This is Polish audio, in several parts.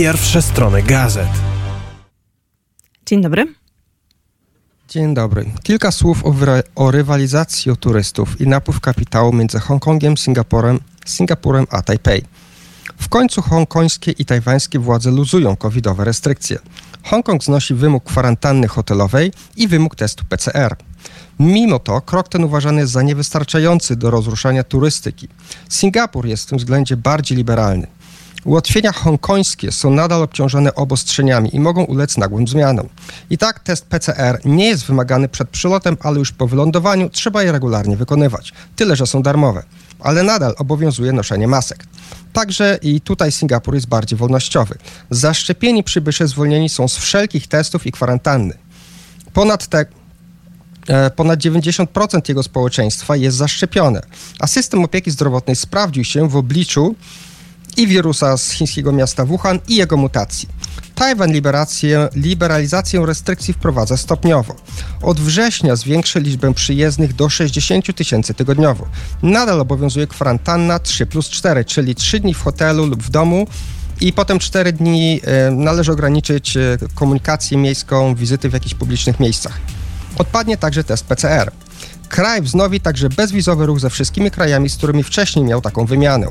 Pierwsze strony gazet. Dzień dobry. Dzień dobry. Kilka słów o, o, rywalizacji o turystów i napływ kapitału między Hongkongiem, Singapurem, Singapurem a Tajpej. W końcu hongkońskie i tajwańskie władze luzują covidowe restrykcje. Hongkong znosi wymóg kwarantanny hotelowej i wymóg testu PCR. Mimo to krok ten uważany jest za niewystarczający do rozruszania turystyki. Singapur jest w tym względzie bardziej liberalny. Ułatwienia hongkońskie są nadal obciążone obostrzeniami i mogą ulec nagłym zmianom. I tak test PCR nie jest wymagany przed przylotem, ale już po wylądowaniu trzeba je regularnie wykonywać. Tyle, że są darmowe. Ale nadal obowiązuje noszenie masek. Także i tutaj Singapur jest bardziej wolnościowy. Zaszczepieni przybysze zwolnieni są z wszelkich testów i kwarantanny. Ponad te e, ponad 90% jego społeczeństwa jest zaszczepione, a system opieki zdrowotnej sprawdził się w obliczu i wirusa z chińskiego miasta Wuhan i jego mutacji. Tajwan liberalizację restrykcji wprowadza stopniowo. Od września zwiększy liczbę przyjezdnych do 60 tysięcy tygodniowo. Nadal obowiązuje kwarantanna 3 plus 4, czyli 3 dni w hotelu lub w domu i potem 4 dni e, należy ograniczyć e, komunikację miejską, wizyty w jakichś publicznych miejscach. Odpadnie także test PCR. Kraj wznowi także bezwizowy ruch ze wszystkimi krajami, z którymi wcześniej miał taką wymianę.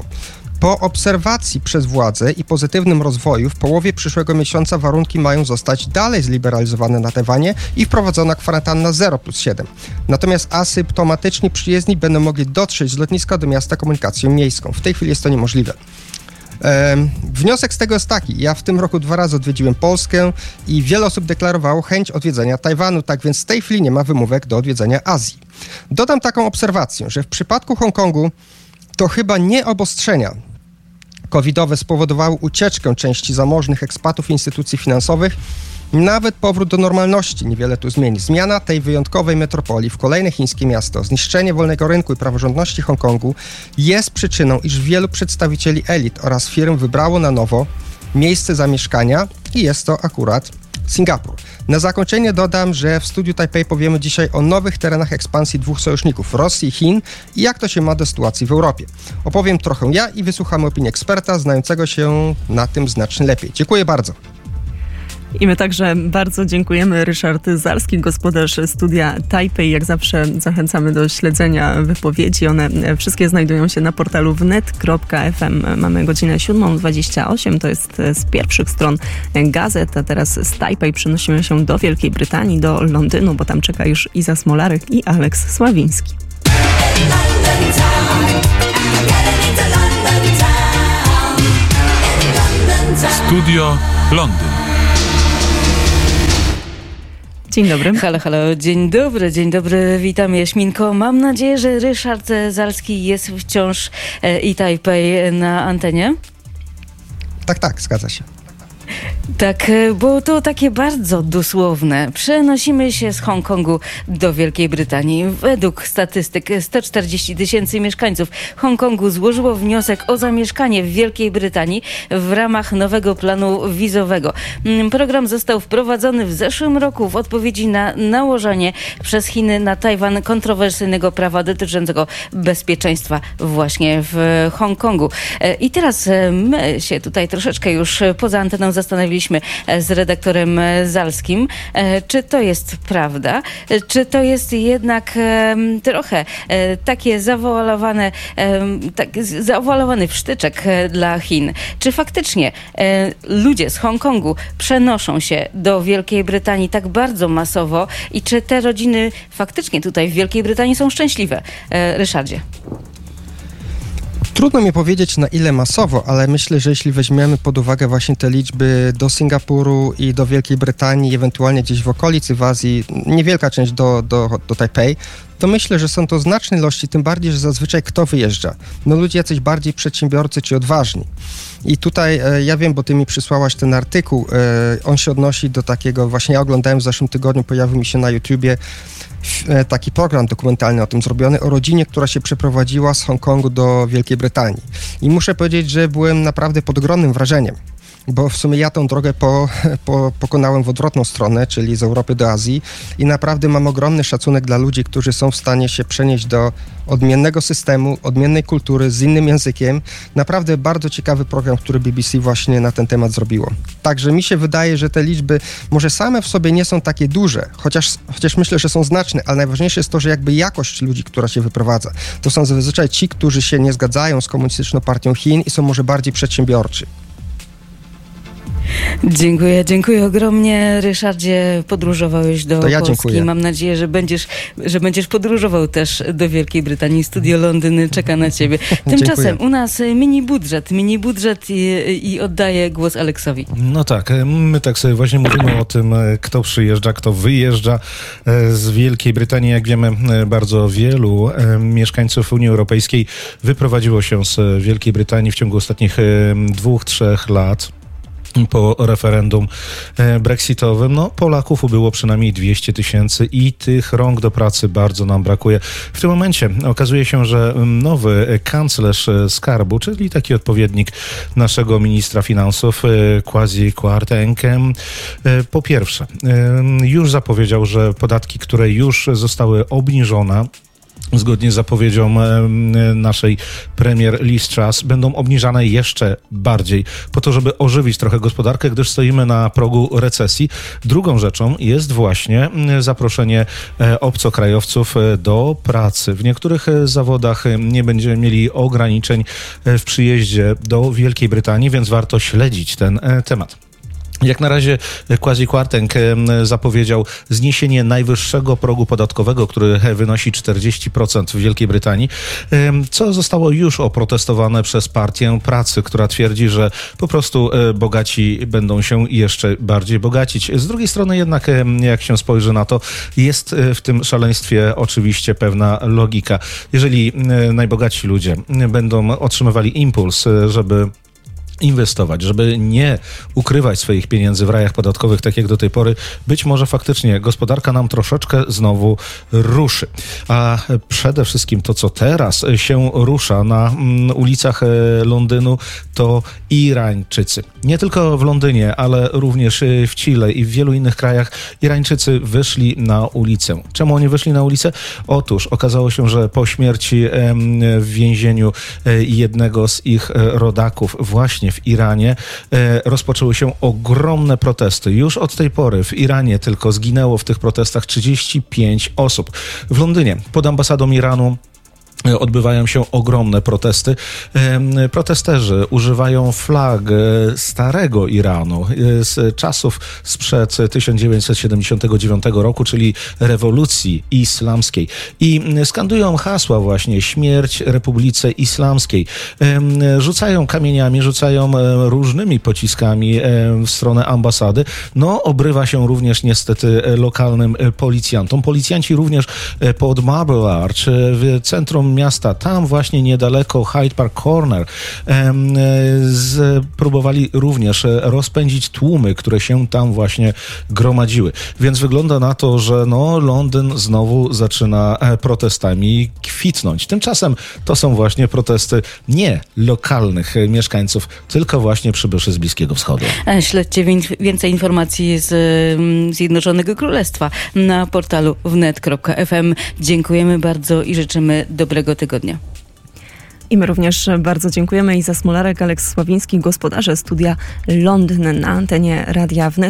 Po obserwacji przez władze i pozytywnym rozwoju w połowie przyszłego miesiąca warunki mają zostać dalej zliberalizowane na Tajwanie i wprowadzona kwarantanna 0 plus 7. Natomiast asymptomatyczni przyjezdni będą mogli dotrzeć z lotniska do miasta komunikacją miejską. W tej chwili jest to niemożliwe. wniosek z tego jest taki. Ja w tym roku dwa razy odwiedziłem Polskę i wiele osób deklarowało chęć odwiedzenia Tajwanu, tak więc w tej chwili nie ma wymówek do odwiedzenia Azji. Dodam taką obserwację, że w przypadku Hongkongu to chyba nie obostrzenia, covidowe spowodowały ucieczkę części zamożnych ekspatów instytucji finansowych, nawet powrót do normalności niewiele tu zmieni. Zmiana tej wyjątkowej metropolii w kolejne chińskie miasto, zniszczenie wolnego rynku i praworządności Hongkongu jest przyczyną, iż wielu przedstawicieli elit oraz firm wybrało na nowo miejsce zamieszkania i jest to akurat Singapur. Na zakończenie dodam, że w studiu Taipei powiemy dzisiaj o nowych terenach ekspansji dwóch sojuszników Rosji i Chin i jak to się ma do sytuacji w Europie. Opowiem trochę ja i wysłuchamy opinii eksperta znającego się na tym znacznie lepiej. Dziękuję bardzo. I my także bardzo dziękujemy. Ryszard Zalski, gospodarz studia Taipei. Jak zawsze zachęcamy do śledzenia wypowiedzi. One wszystkie znajdują się na portalu wnet.fm. Mamy godzinę 7.28. To jest z pierwszych stron gazet. A teraz z Taipei przenosimy się do Wielkiej Brytanii, do Londynu, bo tam czeka już Iza Smolarek i Aleks Sławiński. Studio Londyn. Dzień dobry. Halo, halo, dzień dobry, dzień dobry, witam Jaśminko. Mam nadzieję, że Ryszard Zalski jest wciąż e, i Tajpej na antenie. Tak, tak, zgadza się. Tak, e, bo to takie bardzo dosłowne. Przenosimy się z Hongkongu do Wielkiej Brytanii. Według statystyk 140 tysięcy mieszkańców Hongkongu złożyło wniosek o zamieszkanie w Wielkiej Brytanii w ramach nowego planu wizowego. Mm, program został wprowadzony w zeszłym roku w odpowiedzi na nałożenie przez Chiny na Tajwan kontrowersyjnego prawa dotyczącego bezpieczeństwa właśnie w Hongkongu. E, I teraz e, my się tutaj troszeczkę już poza anteną zastanowiliśmy e, z redaktorem e, Zalskim, e, czy to jest prawda, czy to jest jednak trochę takie zawoalowane, tak, wsztyczek dla Chin. Czy faktycznie ludzie z Hongkongu przenoszą się do Wielkiej Brytanii tak bardzo masowo i czy te rodziny faktycznie tutaj w Wielkiej Brytanii są szczęśliwe? Ryszardzie. Trudno mi powiedzieć na ile masowo, ale myślę, że jeśli weźmiemy pod uwagę właśnie te liczby do Singapuru i do Wielkiej Brytanii, ewentualnie gdzieś w okolicy w Azji, niewielka część do, do, do Tajpej, to myślę, że są to znaczne ilości, tym bardziej, że zazwyczaj kto wyjeżdża? No ludzie jacyś bardziej przedsiębiorcy czy odważni. I tutaj e, ja wiem, bo ty mi przysłałaś ten artykuł, e, on się odnosi do takiego, właśnie ja oglądałem w zeszłym tygodniu, pojawił mi się na YouTubie taki program dokumentalny o tym zrobiony, o rodzinie, która się przeprowadziła z Hongkongu do Wielkiej Brytanii. I muszę powiedzieć, że byłem naprawdę pod ogromnym wrażeniem. Bo w sumie ja tą drogę po, po, pokonałem w odwrotną stronę, czyli z Europy do Azji i naprawdę mam ogromny szacunek dla ludzi, którzy są w stanie się przenieść do odmiennego systemu, odmiennej kultury, z innym językiem. Naprawdę bardzo ciekawy program, który BBC właśnie na ten temat zrobiło. Także mi się wydaje, że te liczby może same w sobie nie są takie duże, chociaż, chociaż myślę, że są znaczne, ale najważniejsze jest to, że jakby jakość ludzi, która się wyprowadza. To są zazwyczaj ci, którzy się nie zgadzają z komunistyczną partią Chin i są może bardziej przedsiębiorczy. Dziękuję, dziękuję ogromnie. Ryszardzie, podróżowałeś do ja Polski. dziękuję. Mam nadzieję, że będziesz, że będziesz podróżował też do Wielkiej Brytanii. Studio Londyn czeka na ciebie. Tymczasem Dziękuję. u nas mini budżet, mini budżet i, i oddaję głos Aleksowi. No tak, my tak sobie właśnie mówimy o tym, kto przyjeżdża, kto wyjeżdża e, z Wielkiej Brytanii. Jak wiemy, e, bardzo wielu e, mieszkańców Unii Europejskiej wyprowadziło się z Wielkiej Brytanii w ciągu ostatnich dwóch, trzech lat. Po referendum e, brexitowym, no Polaków ubyło przynajmniej 200 tysięcy i tych rąk do pracy bardzo nam brakuje. W tym momencie okazuje się, że nowy kanclerz skarbu, czyli taki odpowiednik naszego ministra finansów, e, Kwasi Kwarteng, em, e, po pierwsze, już zapowiedział, że podatki, które już zostały obniżone, zgodnie z zapowiedzią naszej premier Liz Truss, będą obniżane jeszcze bardziej, po to, żeby ożywić trochę gospodarkę, gdyż stoimy na progu recesji. Drugą rzeczą jest właśnie mm, zaproszenie e, obcokrajowców e, do pracy. W niektórych e, zawodach nie będziemy mieli ograniczeń w przyjeździe do Wielkiej Brytanii, więc warto śledzić ten temat. Jak na razie Quasi Kwarteng zapowiedział zniesienie najwyższego progu podatkowego, który wynosi 40% w Wielkiej Brytanii, co zostało już oprotestowane przez partię pracy, która twierdzi, że po prostu e, bogaci będą się jeszcze bardziej bogacić. Z drugiej strony jednak, jak się spojrzy na to, jest e, w tym szaleństwie oczywiście pewna logika. Jeżeli e, najbogatsi ludzie będą otrzymywali impuls, żeby inwestować, żeby nie ukrywać swoich pieniędzy w rajach podatkowych, tak jak do tej pory, być może faktycznie gospodarka nam troszeczkę znowu ruszy. A przede wszystkim to, co teraz się rusza na mm, ulicach e, Londynu, to Irańczycy. Nie tylko w Londynie, ale również e, w Chile i w wielu innych krajach Irańczycy wyszli na ulicę. Czemu oni wyszli na ulicę? Otóż okazało się, że po śmierci w więzieniu e, jednego z ich rodaków właśnie w Iranie e, rozpoczęły się ogromne protesty. Już od tej pory w Iranie tylko zginęło w tych protestach 35 osób. W Londynie pod ambasadą Iranu odbywają się ogromne protesty. Protesterzy używają flag e, starego Iranu e, z czasów sprzed 1979 roku, czyli rewolucji islamskiej i skandują hasła właśnie śmierć Republice Islamskiej. Rzucają kamieniami, rzucają e, różnymi pociskami w stronę ambasady. No, obrywa się również niestety lokalnym policjantom. Policjanci również pod Marble Arch w centrum miasta, tam właśnie niedaleko Hyde Park Corner, z, próbowali również e, rozpędzić tłumy, które się tam właśnie gromadziły. Więc wygląda na to, że no, Londyn znowu zaczyna e, protestami kwitnąć. Tymczasem to są właśnie protesty nie lokalnych e, mieszkańców, tylko właśnie przybyszy z Bliskiego Wschodu. Śledźcie wię- więcej informacji z Zjednoczonego Królestwa na portalu wnet.fm. Dziękujemy bardzo i życzymy dobrego tygodnia. I my również bardzo dziękujemy. Iza Smolarek, Aleks Sławiński, gospodarze studia Londyn na antenie Radia Wnet.